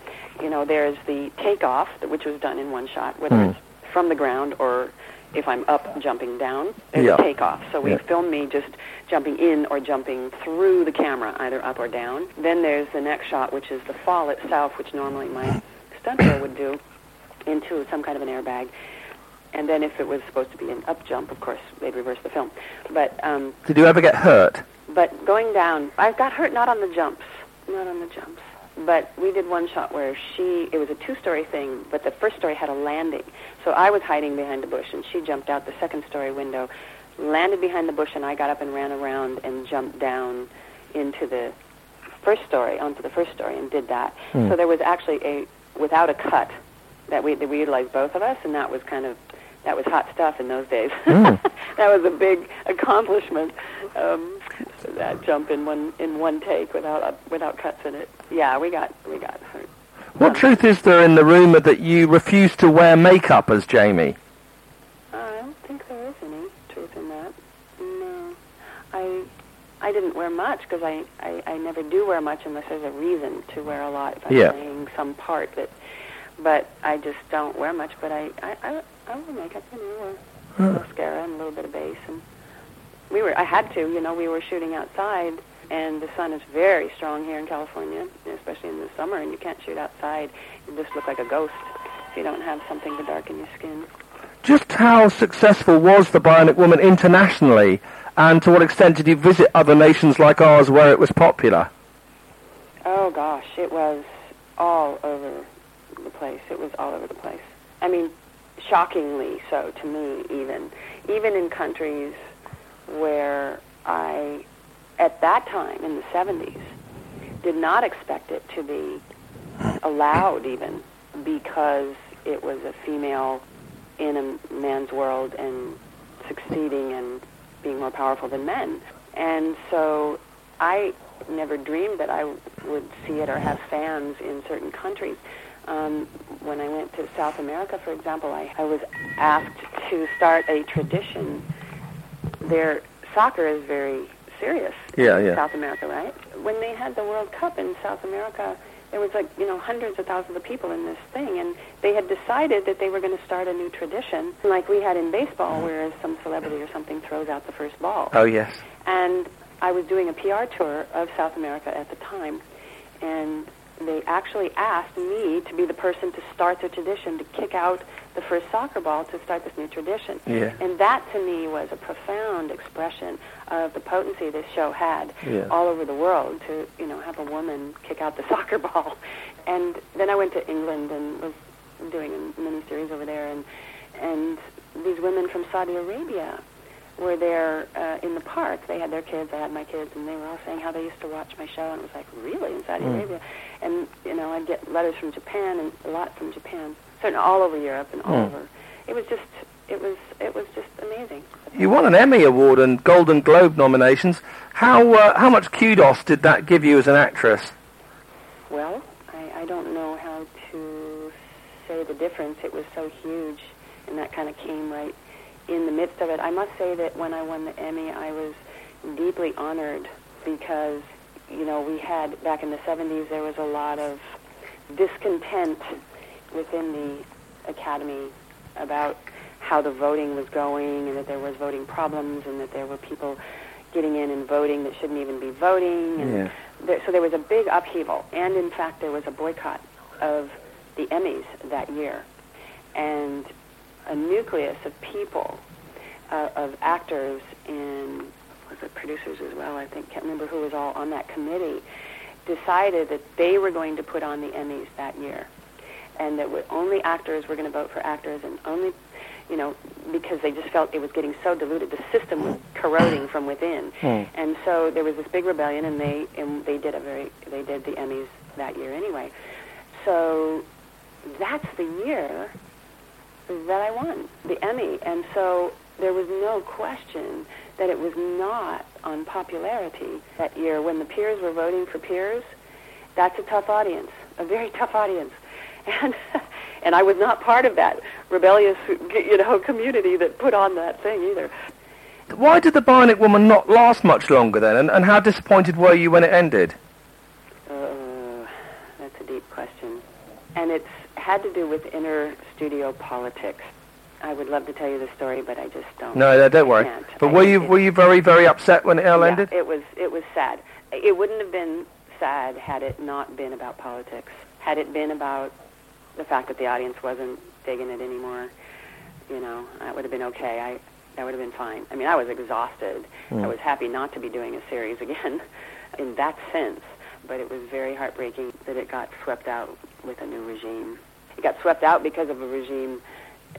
You know, there's the takeoff, which was done in one shot, whether Hmm. it's from the ground or if I'm up jumping down, there's Yeah. a takeoff. So we Yeah. filmed me just jumping in or jumping through the camera, either up or down. Then there's the next shot, which is the fall itself, which normally my stunt double would do into some kind of an airbag. And then if it was supposed to be an up jump, of course, they'd reverse the film. But um, Did you ever get hurt? but going down, I got hurt not on the jumps, not on the jumps. But we did one shot where she, it was a two-story thing, but the first story had a landing. So I was hiding behind a bush, and she jumped out the second-story window, landed behind the bush, and I got up and ran around and jumped down into the first story, onto the first story, and did that. Hmm. So there was actually a, without a cut, that we, that we utilized both of us, and that was kind of, that was hot stuff in those days. Mm. that was a big accomplishment. Um, that jump in one in one take without uh, without cuts in it. Yeah, we got we got hurt. What truth is there in the rumour that you refuse to wear makeup as Jaime? I don't think there is any truth in that. No, I I didn't wear much because I, I I never do wear much unless there's a reason to wear a lot. If I'm Yeah. playing some part that, but I just don't wear much. But I I I, I wear makeup. You know, wear mascara and a little bit of base and we were I had to, you know, we were shooting outside and the sun is very strong here in California, especially in the summer and you can't shoot outside. You just look like a ghost if you don't have something to darken your skin. Just how successful was the Bionic Woman internationally, and to what extent did you visit other nations like ours where it was popular? Oh gosh, it was all over the place. It was all over the place. I mean, shockingly so to me even. Even in countries where I at that time in the 70s did not expect it to be allowed even because it was a female in a man's world and succeeding and being more powerful than men. And so I never dreamed that I would see it or have fans in certain countries. Um, when I went to South America, for example, I, I was asked to start a tradition. Their soccer is very serious Yeah, in yeah. South America, right? When they had the World Cup in South America, there was like, you know, hundreds of thousands of people in this thing, and they had decided that they were going to start a new tradition, like we had in baseball, mm-hmm. where some celebrity or something throws out the first ball. Oh, yes. And I was doing a PR tour of South America at the time, and they actually asked me to be the person to start the tradition, to kick out the first soccer ball to start this new tradition. Yeah. And that to me was a profound expression of the potency this show had Yeah. all over the world to, you know, have a woman kick out the soccer ball. And then I went to England and was doing a mini series over there and and these women from Saudi Arabia were there uh, in the park. They had their kids, I had my kids, and they were all saying how they used to watch my show. And it was like, really, in Saudi Mm. Arabia? And you know, I'd get letters from Japan and a lot from Japan, certainly all over Europe and all Mm. over. It was just, it was, it was just amazing. You won an Emmy Award and Golden Globe nominations. How uh, how much kudos did that give you as an actress? Well, I, I don't know how to say the difference. It was so huge, and that kind of came right in the midst of it. I must say that when I won the Emmy, I was deeply honored because, you know, we had, back in the 70s, there was a lot of discontent within the Academy about how the voting was going and that there was voting problems and that there were people getting in and voting that shouldn't even be voting. And Yeah. there, so there was a big upheaval, and in fact, there was a boycott of the Emmys that year, and a nucleus of people, uh, of actors and was it producers as well? I think can't remember who was all on that committee. Decided that they were going to put on the Emmys that year, and that only actors were going to vote for actors, and only you know, because they just felt it was getting so diluted. The system was corroding from within, Hmm. and so there was this big rebellion, and they and they did a very they did the Emmys that year anyway. So that's the year that I won the Emmy, and so there was no question that it was not on popularity that year when the peers were voting for peers. That's a tough audience, a very tough audience, and and I was not part of that rebellious you know community that put on that thing either. Why did the Bionic Woman not last much longer then, and, and how disappointed were you when it ended? Uh, that's a deep question. And it's had to do with inner studio politics. I would love to tell you the story, but I just don't. No, no, don't worry. can't. But I were you were you very very upset when it all yeah, ended? It was it was sad. It wouldn't have been sad had it not been about politics. Had it been about the fact that the audience wasn't digging it anymore, you know, that would have been okay. I that would have been fine. I mean, I was exhausted. Hmm. I was happy not to be doing a series again in that sense, but it was very heartbreaking that it got swept out with a new regime. It got swept out because of a regime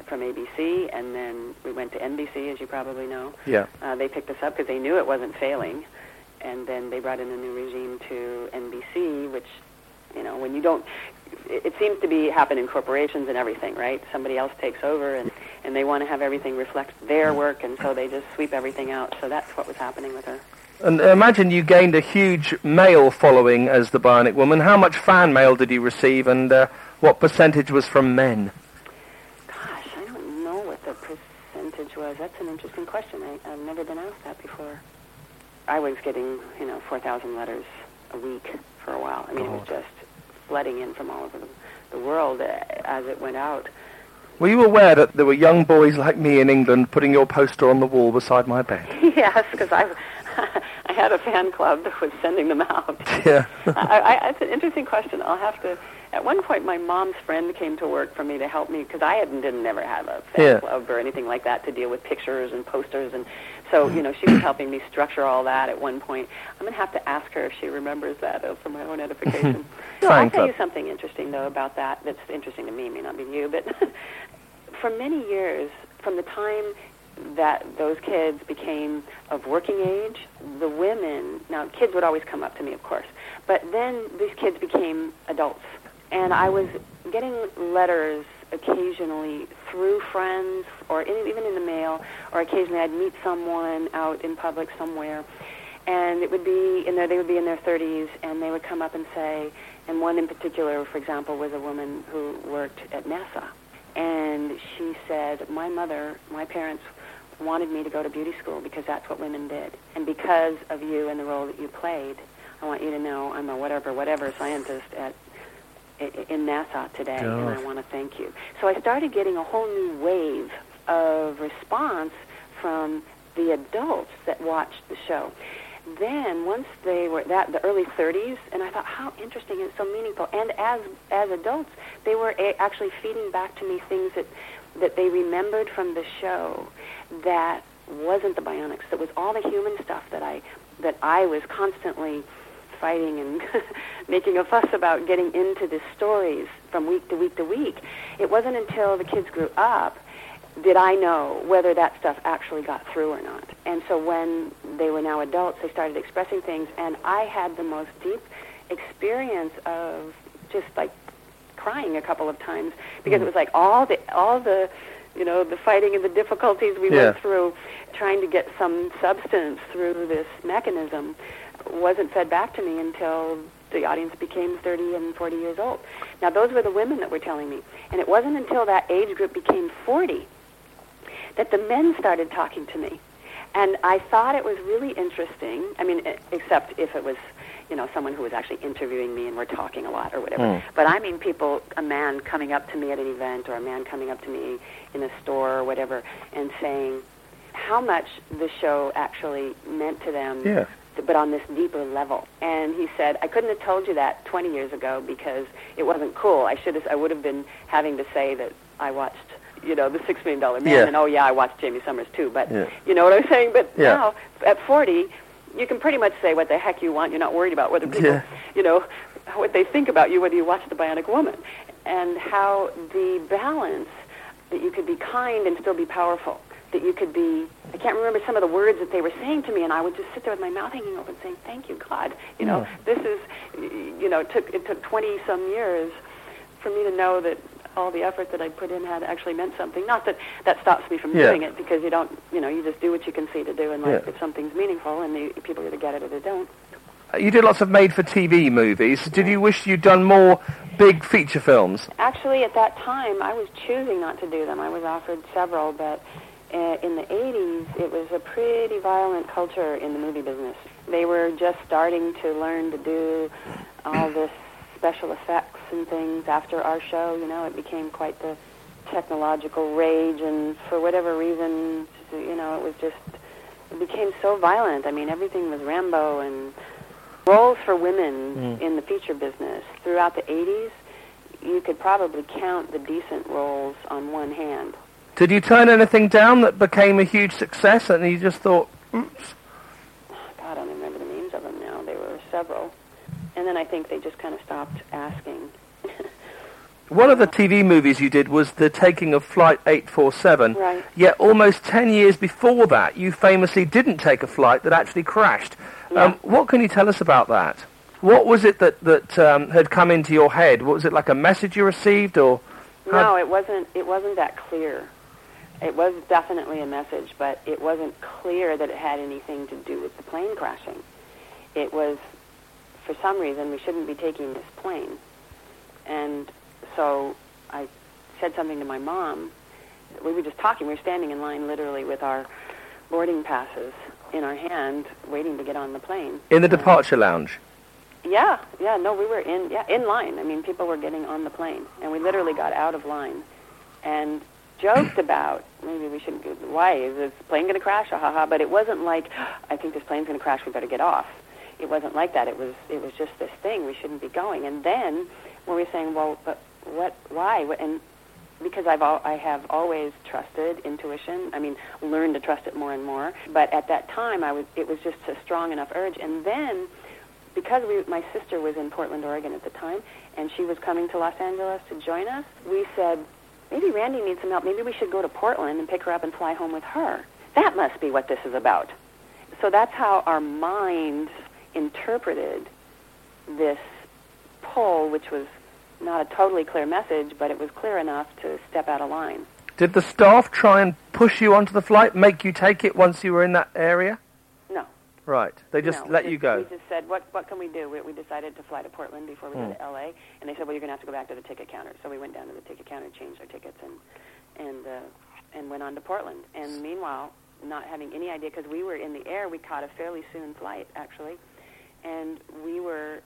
from ABC, and then we went to NBC, as you probably know. Yeah. Uh, they picked us up because they knew it wasn't failing, and then they brought in a new regime to NBC, which, you know, when you don't, it, it seems to be happen in corporations and everything, right? Somebody else takes over, and and they want to have everything reflect their work, and so they just sweep everything out. So that's what was happening with her. And imagine you gained a huge male following as the Bionic Woman. How much fan mail did you receive, and uh, what percentage was from men? Gosh, I don't know what the percentage was. That's an interesting question. I, I've never been asked that before. I was getting, you know, 4,000 letters a week for a while. I mean, it was just flooding in from all over the, the world uh, as it went out. Were you aware that there were young boys like me in England putting your poster on the wall beside my bed? yes, because I, I had a fan club that was sending them out. Yeah. I, I, it's an interesting question. I'll have to. At one point, my mom's friend came to work for me to help me because I had, didn't never have a fan Yeah. club or anything like that to deal with pictures and posters, and so you know she was helping me structure all that. At one point, I'm gonna have to ask her if she remembers that uh, for my own edification. so I'll tell you something interesting though about that. That's interesting to me, may not be you, but for many years, from the time that those kids became of working age, the women, now kids would always come up to me, of course, but then these kids became adults. And I was getting letters occasionally through friends or in, even in the mail, or occasionally I'd meet someone out in public somewhere, and it would be in they would be in their 30s, and they would come up and say, and one in particular, for example, was a woman who worked at NASA, and she said, my mother, my parents wanted me to go to beauty school because that's what women did. And because of you and the role that you played, I want you to know I'm a whatever, whatever scientist at in NASA today, and I want to thank you. So I started getting a whole new wave of response from the adults that watched the show. Then once they were that the early 30s, and I thought how interesting and so meaningful. And as as adults, they were a- actually feeding back to me things that that they remembered from the show that wasn't the bionics. That was all the human stuff that I that I was constantly fighting and making a fuss about getting into the stories from week to week to week. It wasn't until the kids grew up did I know whether that stuff actually got through or not? And so when they were now adults, they started expressing things, and I had the most deep experience of just like crying a couple of times because it mm. was like all the all the you know the fighting and the difficulties we Yeah. went through trying to get some substance through this mechanism wasn't fed back to me until the audience became 30 and 40 years old. Now those were the women that were telling me, and it wasn't until that age group became 40 that the men started talking to me. And I thought it was really interesting. I mean, except if it was, you know, someone who was actually interviewing me and we're talking a lot or whatever. Hmm. But I mean, people, a man coming up to me at an event or a man coming up to me in a store or whatever and saying how much the show actually meant to them Yeah. but on this deeper level. And he said, I couldn't have told you that 20 years ago because it wasn't cool. I should have, I would have been having to say that I watched, you know, the Six Million Dollar Man, Yeah. and oh yeah, I watched Jaime Sommers too. But Yeah. you know what I'm saying? But Yeah. now at 40, you can pretty much say what the heck you want. You're not worried about whether people, Yeah. you know, what they think about you, whether you watch The Bionic Woman, and how the balance that you could be kind and still be powerful. That you could be, I can't remember some of the words that they were saying to me, and I would just sit there with my mouth hanging open saying, thank you, God. You know, this is, you know, it took, it took 20 some years for me to know that all the effort that I put in had actually meant something. Not that that stops me from Yeah. doing it, because you don't, you know, you just do what you can see to do in life. Yeah. If something's meaningful, and the people either get it or they don't. You did lots of made-for-TV movies. Did you wish you'd done more big feature films? Actually, at that time, I was choosing not to do them. I was offered several, but uh, in the 80s, it was a pretty violent culture in the movie business. They were just starting to learn to do all this special effects and things after our show. You know, it became quite the technological rage, and for whatever reason, you know, it was just, it became so violent. I mean, everything was Rambo and roles for women mm. in the feature business throughout the 80s you could probably count the decent roles on one hand. Did you turn anything down that became a huge success and you just thought, oops? God, I don't remember the names of them now. There were several. And then I think they just kind of stopped asking. One of the TV movies you did was The Taking of Flight 847. Right. Yet almost 10 years before that, you famously didn't take a flight that actually crashed. Um, Yeah. what can you tell us about that? What was it that, that um, had come into your head? What was it like a message you received or? no, it wasn't. It wasn't that clear. It was definitely a message, but it wasn't clear that it had anything to do with the plane crashing. It was, for some reason, we shouldn't be taking this plane, and so I said something to my mom. We were just talking. We were standing in line, literally, with our boarding passes in our hand, waiting to get on the plane. In the departure lounge. yeah, yeah, no, we were in yeah in line. I mean, people were getting on the plane, and we literally got out of line, and joked about maybe we shouldn't. Why is this plane going to crash? Ha ha ha! But it wasn't like I think this plane's going to crash. We better get off. It wasn't like that. It was it was just this thing. We shouldn't be going. And then when we were saying, well, but what? Why? And because I've al- I have always trusted intuition. I mean, learned to trust it more and more. But at that time, I was it was just a strong enough urge. And then because we, my sister was in Portland, Oregon at the time, and she was coming to Los Angeles to join us, we said, maybe Randy needs some help. Maybe we should go to Portland and pick her up and fly home with her. That must be what this is about. So that's how our minds interpreted this pull, which was not a totally clear message, but it was clear enough to step out of line. Did the staff try and push you onto the flight, make you take it once you were in that area? No. Right. They just No, let we you go. We just said, what, what can we do? We, we decided to fly to Portland before we Hmm. go to L.A., and they said, well, you're going to have to go back to the ticket counter. So we went down to the ticket counter, changed our tickets, and, and, uh, and went on to Portland. And meanwhile, not having any idea, because we were in the air, we caught a fairly soon flight, actually, and we were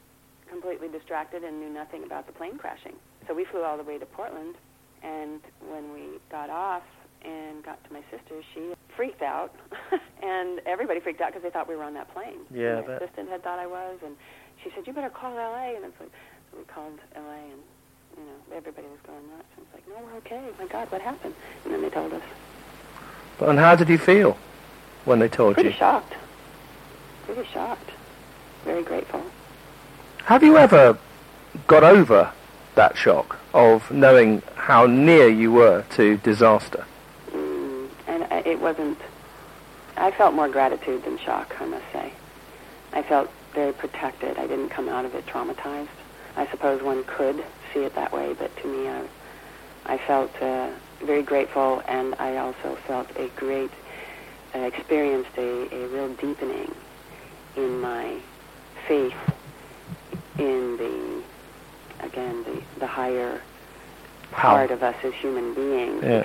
completely distracted and knew nothing about the plane crashing. So we flew all the way to Portland, and when we got off and got to my sister, she freaked out, and everybody freaked out because they thought we were on that plane. Yeah, And my assistant had thought I was, and she said, "You better call L.A." And it's like, so we called L.A. and you know everybody was going nuts. And it's like, "No, we're okay. My God, what happened?" And then they told us. But and how did you feel when they told Pretty you? shocked. Pretty shocked. Very grateful. Have you ever got over that shock of knowing how near you were to disaster? Mm, I, it wasn't. I felt more gratitude than shock. I must say. I felt very protected. I didn't come out of it traumatized. I suppose one could see it that way, but to me, I, I felt uh, very grateful, and I also felt a great, uh, experienced a, a real deepening in my faith in the, again, the, the higher How? part of us as human beings. Yeah.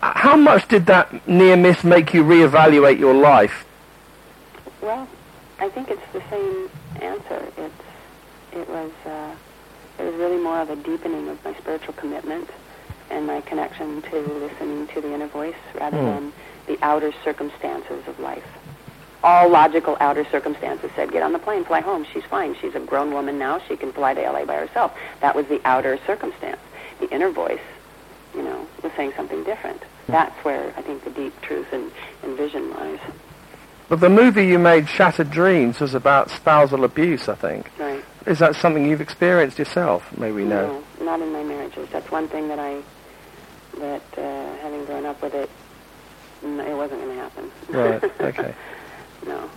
How much did that near miss make you reevaluate your life? Well, I think it's the same answer. It's it was uh, it was really more of a deepening of my spiritual commitment and my connection to listening to the inner voice rather Hmm. than the outer circumstances of life. All logical outer circumstances said, get on the plane, fly home. She's fine. She's a grown woman now. She can fly to LA by herself. That was the outer circumstance. The inner voice, you know, was saying something different. That's where I think the deep truth and, and vision lies. But the movie you made, Shattered Dreams, was about spousal abuse, I think. Right. Is that something you've experienced yourself? May we know? No, not in my marriages. That's one thing that I, that uh, having grown up with it, it wasn't going to happen. Right, okay. No.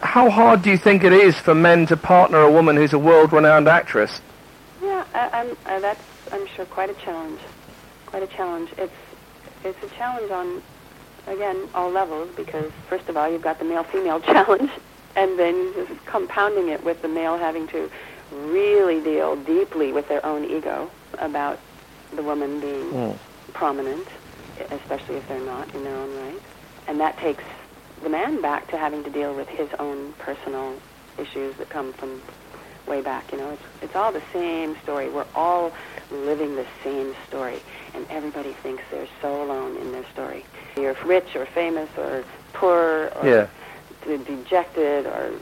How hard do you think it is for men to partner a woman who's a world-renowned actress? Yeah, I, I'm. Uh, that's I'm sure quite a challenge. Quite a challenge. It's it's a challenge on, again, all levels because first of all you've got the male-female challenge, and then just compounding it with the male having to really deal deeply with their own ego about the woman being Mm. prominent, especially if they're not in their own right. And that takes the man back to having to deal with his own personal issues that come from way back. You know, it's it's all the same story. We're all living the same story, and everybody thinks they're so alone in their story. You're rich or famous or poor or Yeah. de- dejected or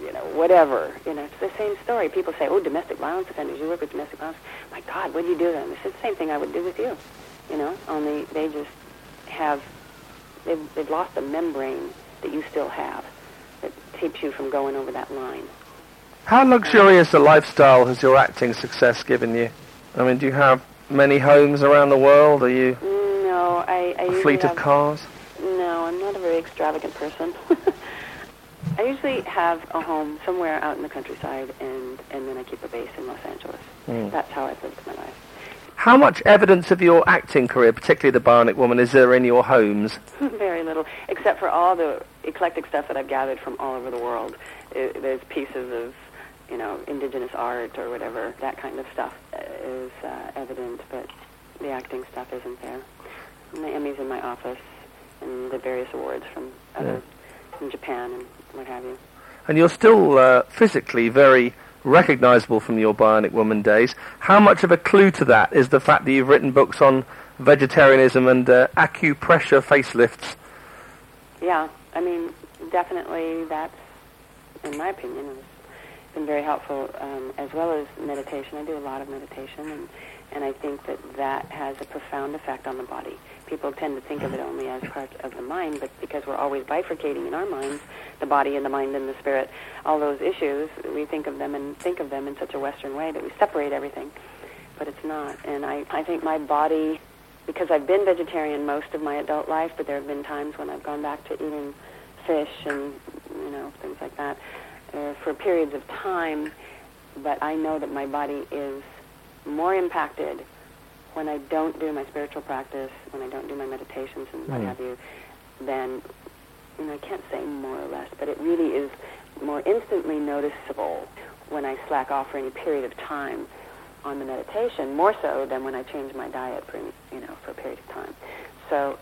you know whatever. You know, it's the same story. People say, "Oh, domestic violence offenders. You work with domestic violence." My God, what do you do then? It's the same thing I would do with you. You know, only they just have they've, they've lost a membrane that you still have that keeps you from going over that line. How luxurious a lifestyle has your acting success given you? I mean, do you have many homes around the world? Are you No, I, I a fleet have, of cars? No, I'm not a very extravagant person. I usually have a home somewhere out in the countryside, and and then I keep a base in Los Angeles. Mm. That's how I've lived my life. How much evidence of your acting career, particularly the Bionic Woman, is there in your homes? Very little, except for all the eclectic stuff that I've gathered from all over the world. I there's pieces of, you know, indigenous art or whatever. That kind of stuff is uh, evident, but the acting stuff isn't there. And the Emmys in my office, and the various awards from other, from Japan and what have you. And you're still uh, physically very recognizable from your Bionic Woman days. How much of a clue to that is the fact that you've written books on vegetarianism and uh, acupressure facelifts? Yeah, I mean, definitely that's, in my opinion, has been very helpful, um, as well as meditation. I do a lot of meditation, and, and I think that that has a profound effect on the body. People tend to think of it only as part of the mind, but because we're always bifurcating in our minds, the body and the mind and the spirit, all those issues, we think of them and think of them in such a Western way that we separate everything, but it's not. And I, I think my body because I've been vegetarian most of my adult life, but there have been times when I've gone back to eating fish and you know things like that uh, for periods of time. But I know that my body is more impacted when I don't do my spiritual practice, when I don't do my meditations and what Mm. have you, than you know I can't say more or less, but it really is more instantly noticeable when I slack off for any period of time on the meditation, more so than when I change my diet for any, you know for a period of time. So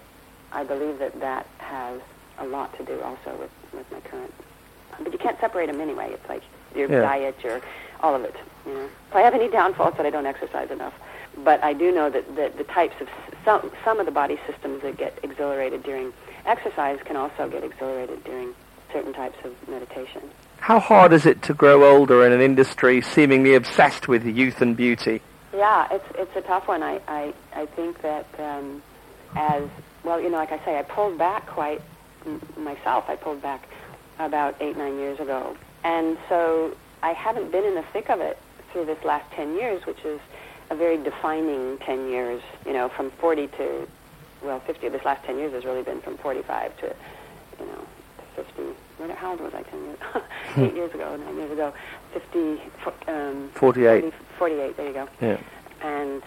I believe that that has a lot to do also with with my current. But you can't separate them anyway. It's like your Yeah. diet, your all of it. You know, if I have any downfalls that I don't exercise enough, but I do know that the, the types of some some of the body systems that get exhilarated during exercise can also get exhilarated during certain types of meditation. How hard is it to grow older in an industry seemingly obsessed with youth and beauty? Yeah, it's it's a tough one. I I, I think that um, as well, you know, like I say, I pulled back quite m- myself. I pulled back about eight nine years ago, and so I haven't been in the thick of it through this last ten years, which is a very defining ten years. You know, from forty to well, 50. This last 10 years has really been from 45 to, you know, 50. What, how old was I 10 years? Eight years ago, nine years ago. 50. Um, 48. 40, 48. There you go. Yeah. And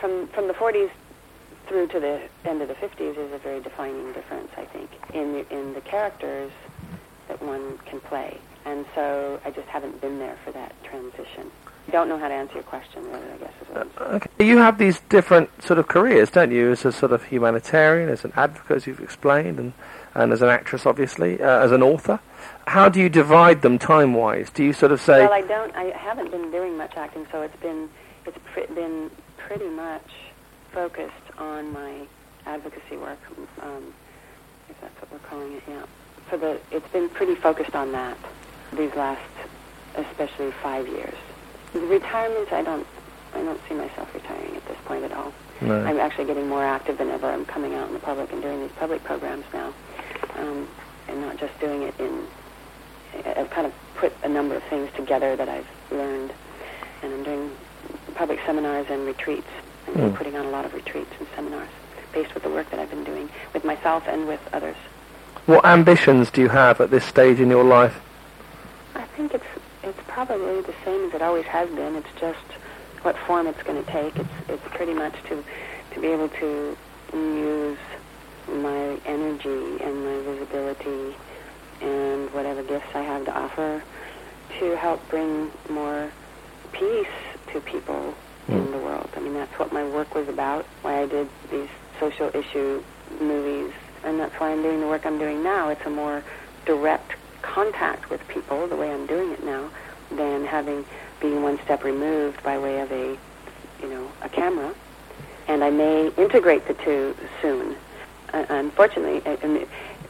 from from the 40s through to the end of the 50s is a very defining difference, I think, in the, in the characters that one can play. And so I just haven't been there for that transition. Don't know how to answer your question, really, I guess is what Okay. You have these different sort of careers, don't you? As a sort of humanitarian, as an advocate, as you've explained, and, and as an actress, obviously, uh, as an author. How do you divide them time-wise? Do you sort of say, Well, I don't. I haven't been doing much acting, so it's been it's pr- been pretty much focused on my advocacy work, um, if that's what we're calling it. Yeah. For the, it's been pretty focused on that these last, especially five years. Retirement, I don't, I don't see myself retiring at this point at all. no? I'm actually getting more active than ever. I'm coming out in the public and doing these public programs now, um, and not just doing it in. I've kind of put a number of things together that I've learned, and I'm doing public seminars and retreats. I'm Mm. putting on a lot of retreats and seminars based with the work that I've been doing with myself and with others. What ambitions do you have at this stage in your life? I think it's it's probably the same as it always has been. It's just what form it's going to take. It's it's pretty much to to be able to use my energy and my visibility and whatever gifts I have to offer to help bring more peace to people in hmm. the world. I mean, that's what my work was about. Why I did these social issue movies, and that's why I'm doing the work I'm doing now. It's a more direct contact with people the way I'm doing it now than having being one step removed by way of a you know a camera. And I may integrate the two soon. Uh, unfortunately I- I mean,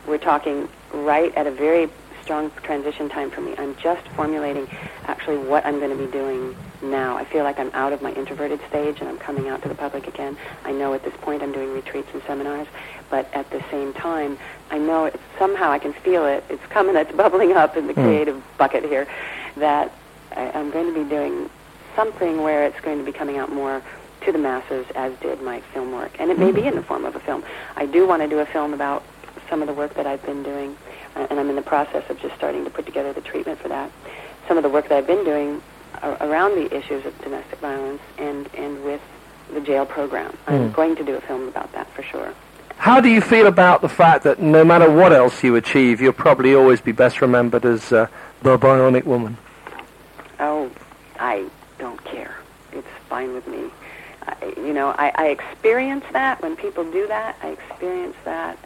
we're talking right at a very strong transition time for me I'm just formulating actually what I'm going to be doing now I feel like I'm out of my introverted stage and I'm coming out to the public again I know at this point I'm doing retreats and seminars but at the same time I know it, somehow I can feel it. It's coming. It's bubbling up in the hmm. creative bucket here. That I, I'm going to be doing something where it's going to be coming out more to the masses, as did my film work, and it may hmm. be in the form of a film. I do want to do a film about some of the work that I've been doing, and I'm in the process of just starting to put together the treatment for that. Some of the work that I've been doing around the issues of domestic violence and and with the jail program. I'm going to do a film about that for sure. How do you feel about the fact that no matter what else you achieve, you'll probably always be best remembered as uh, the Bionic Woman? Oh, I don't care. It's fine with me. I, you know, I, I experience that when people do that. I experience that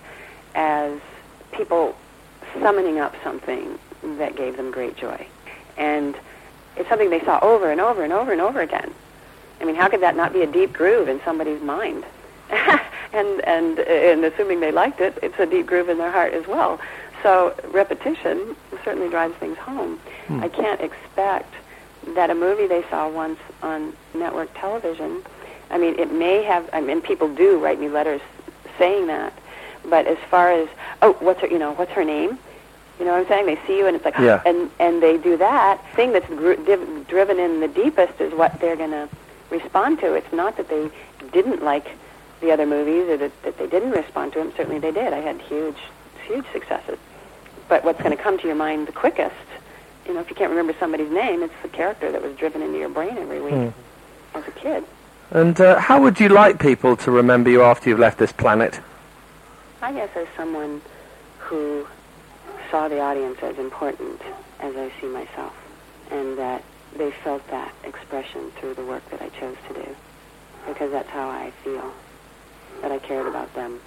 as people summoning up something that gave them great joy. And it's something they saw over and over and over and over again. I mean, how could that not be a deep groove in somebody's mind? and and and assuming they liked it, it's a deep groove in their heart as well. So repetition certainly drives things home. Hmm. I can't expect that a movie they saw once on network television. I mean, it may have. I mean, people do write me letters saying that. But as far as oh, what's her? You know, what's her name? You know what I'm saying? They see you and it's like, Yeah. and and they do that thing that's gr- div- driven in the deepest is what they're going to respond to. It's not that they didn't like the other movies or that, that they didn't respond to them. Certainly they did. I had huge, huge successes. But what's going to come to your mind the quickest, you know, if you can't remember somebody's name, it's the character that was driven into your brain every week as a kid. And uh, how would you like people to remember you after you've left this planet? I guess as someone who saw the audience as important as I see myself, and that they felt that expression through the work that I chose to do, because that's how I feel, that I cared about them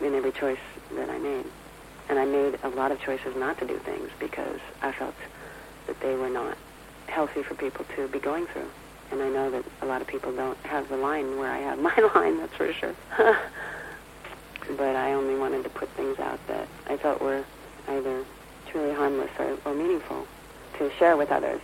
in every choice that I made. And I made a lot of choices not to do things because I felt that they were not healthy for people to be going through. And I know that a lot of people don't have the line where I have my line, that's for sure. but I only wanted to put things out that I felt were either truly harmless or, or meaningful to share with others.